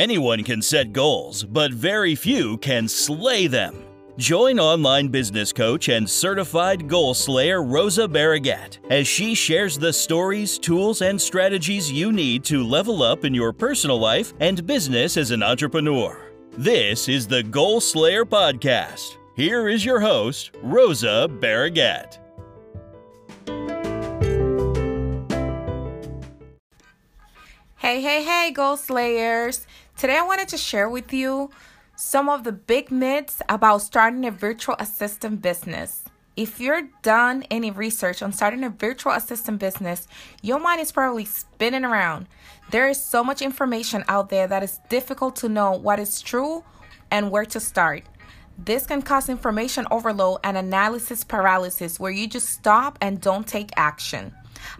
Anyone can set goals, but very few can slay them. Join online business coach and certified goal slayer Rosa Barragat as she shares the stories, tools, and strategies you need to level up in your personal life and business as an entrepreneur. This is the Goal Slayer Podcast. Here is your host, Rosa Barragat. Hey, hey, hey, Goal Slayers! Today I wanted to share with you some of the big myths about starting a virtual assistant business. If you're done any research on starting a virtual assistant business, your mind is probably spinning around. There is so much information out there that it's difficult to know what is true and where to start. This can cause information overload and analysis paralysis where you just stop and don't take action.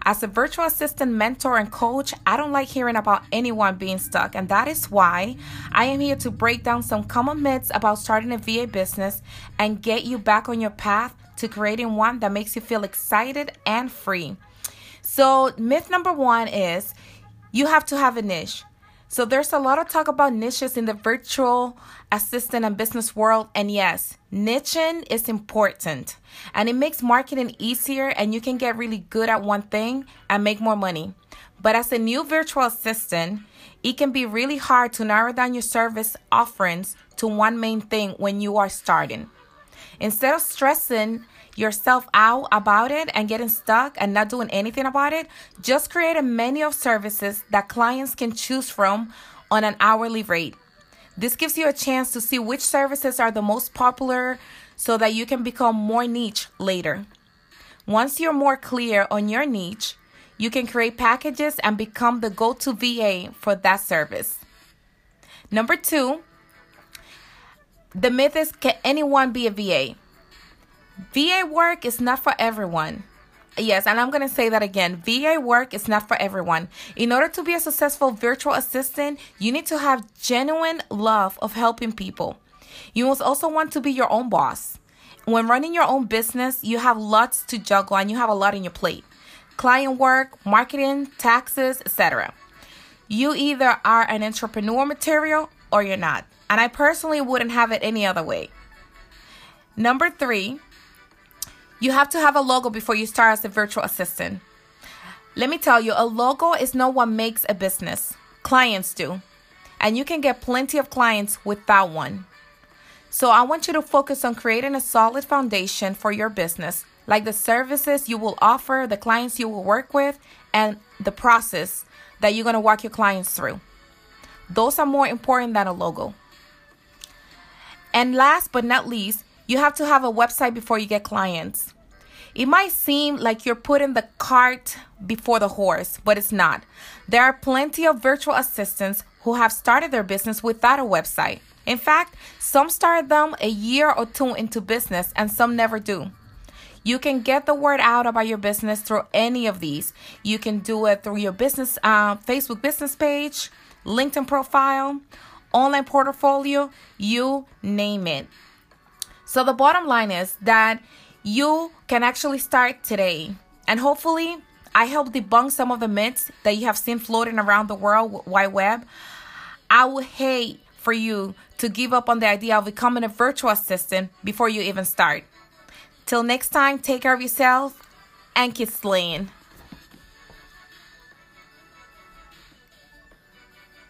As a virtual assistant, mentor, and coach, I don't like hearing about anyone being stuck, and that is why I am here to break down some common myths about starting a VA business and get you back on your path to creating one that makes you feel excited and free. So, myth number one is you have to have a niche. So there's a lot of talk about niches in the virtual assistant and business world. And yes, niching is important and it makes marketing easier and you can get really good at one thing and make more money. But as a new virtual assistant, it can be really hard to narrow down your service offerings to one main thing when you are starting. Instead of stressing yourself out about it and getting stuck and not doing anything about it, just create a menu of services that clients can choose from on an hourly rate. This gives you a chance to see which services are the most popular so that you can become more niche later. Once you're more clear on your niche, you can create packages and become the go to VA for that service. Number two, the myth is can anyone be a VA? VA work is not for everyone. Yes, and I'm going to say that again. VA work is not for everyone. In order to be a successful virtual assistant, you need to have genuine love of helping people. You must also want to be your own boss. When running your own business, you have lots to juggle and you have a lot on your plate. Client work, marketing, taxes, etc. You either are an entrepreneur material or you're not. And I personally wouldn't have it any other way. Number 3, you have to have a logo before you start as a virtual assistant. Let me tell you, a logo is not what makes a business. Clients do. And you can get plenty of clients without one. So I want you to focus on creating a solid foundation for your business, like the services you will offer, the clients you will work with, and the process that you're going to walk your clients through. Those are more important than a logo. And last but not least, you have to have a website before you get clients. It might seem like you're putting the cart before the horse, but it's not. There are plenty of virtual assistants who have started their business without a website. In fact, some started them a year or two into business and some never do. You can get the word out about your business through any of these. You can do it through your business uh, Facebook business page, LinkedIn profile, online portfolio, you name it. So the bottom line is that you can actually start today. And hopefully, I help debunk some of the myths that you have seen floating around the world wide web. I would hate for you to give up on the idea of becoming a virtual assistant before you even start. Till next time, take care of yourself and keep slaying.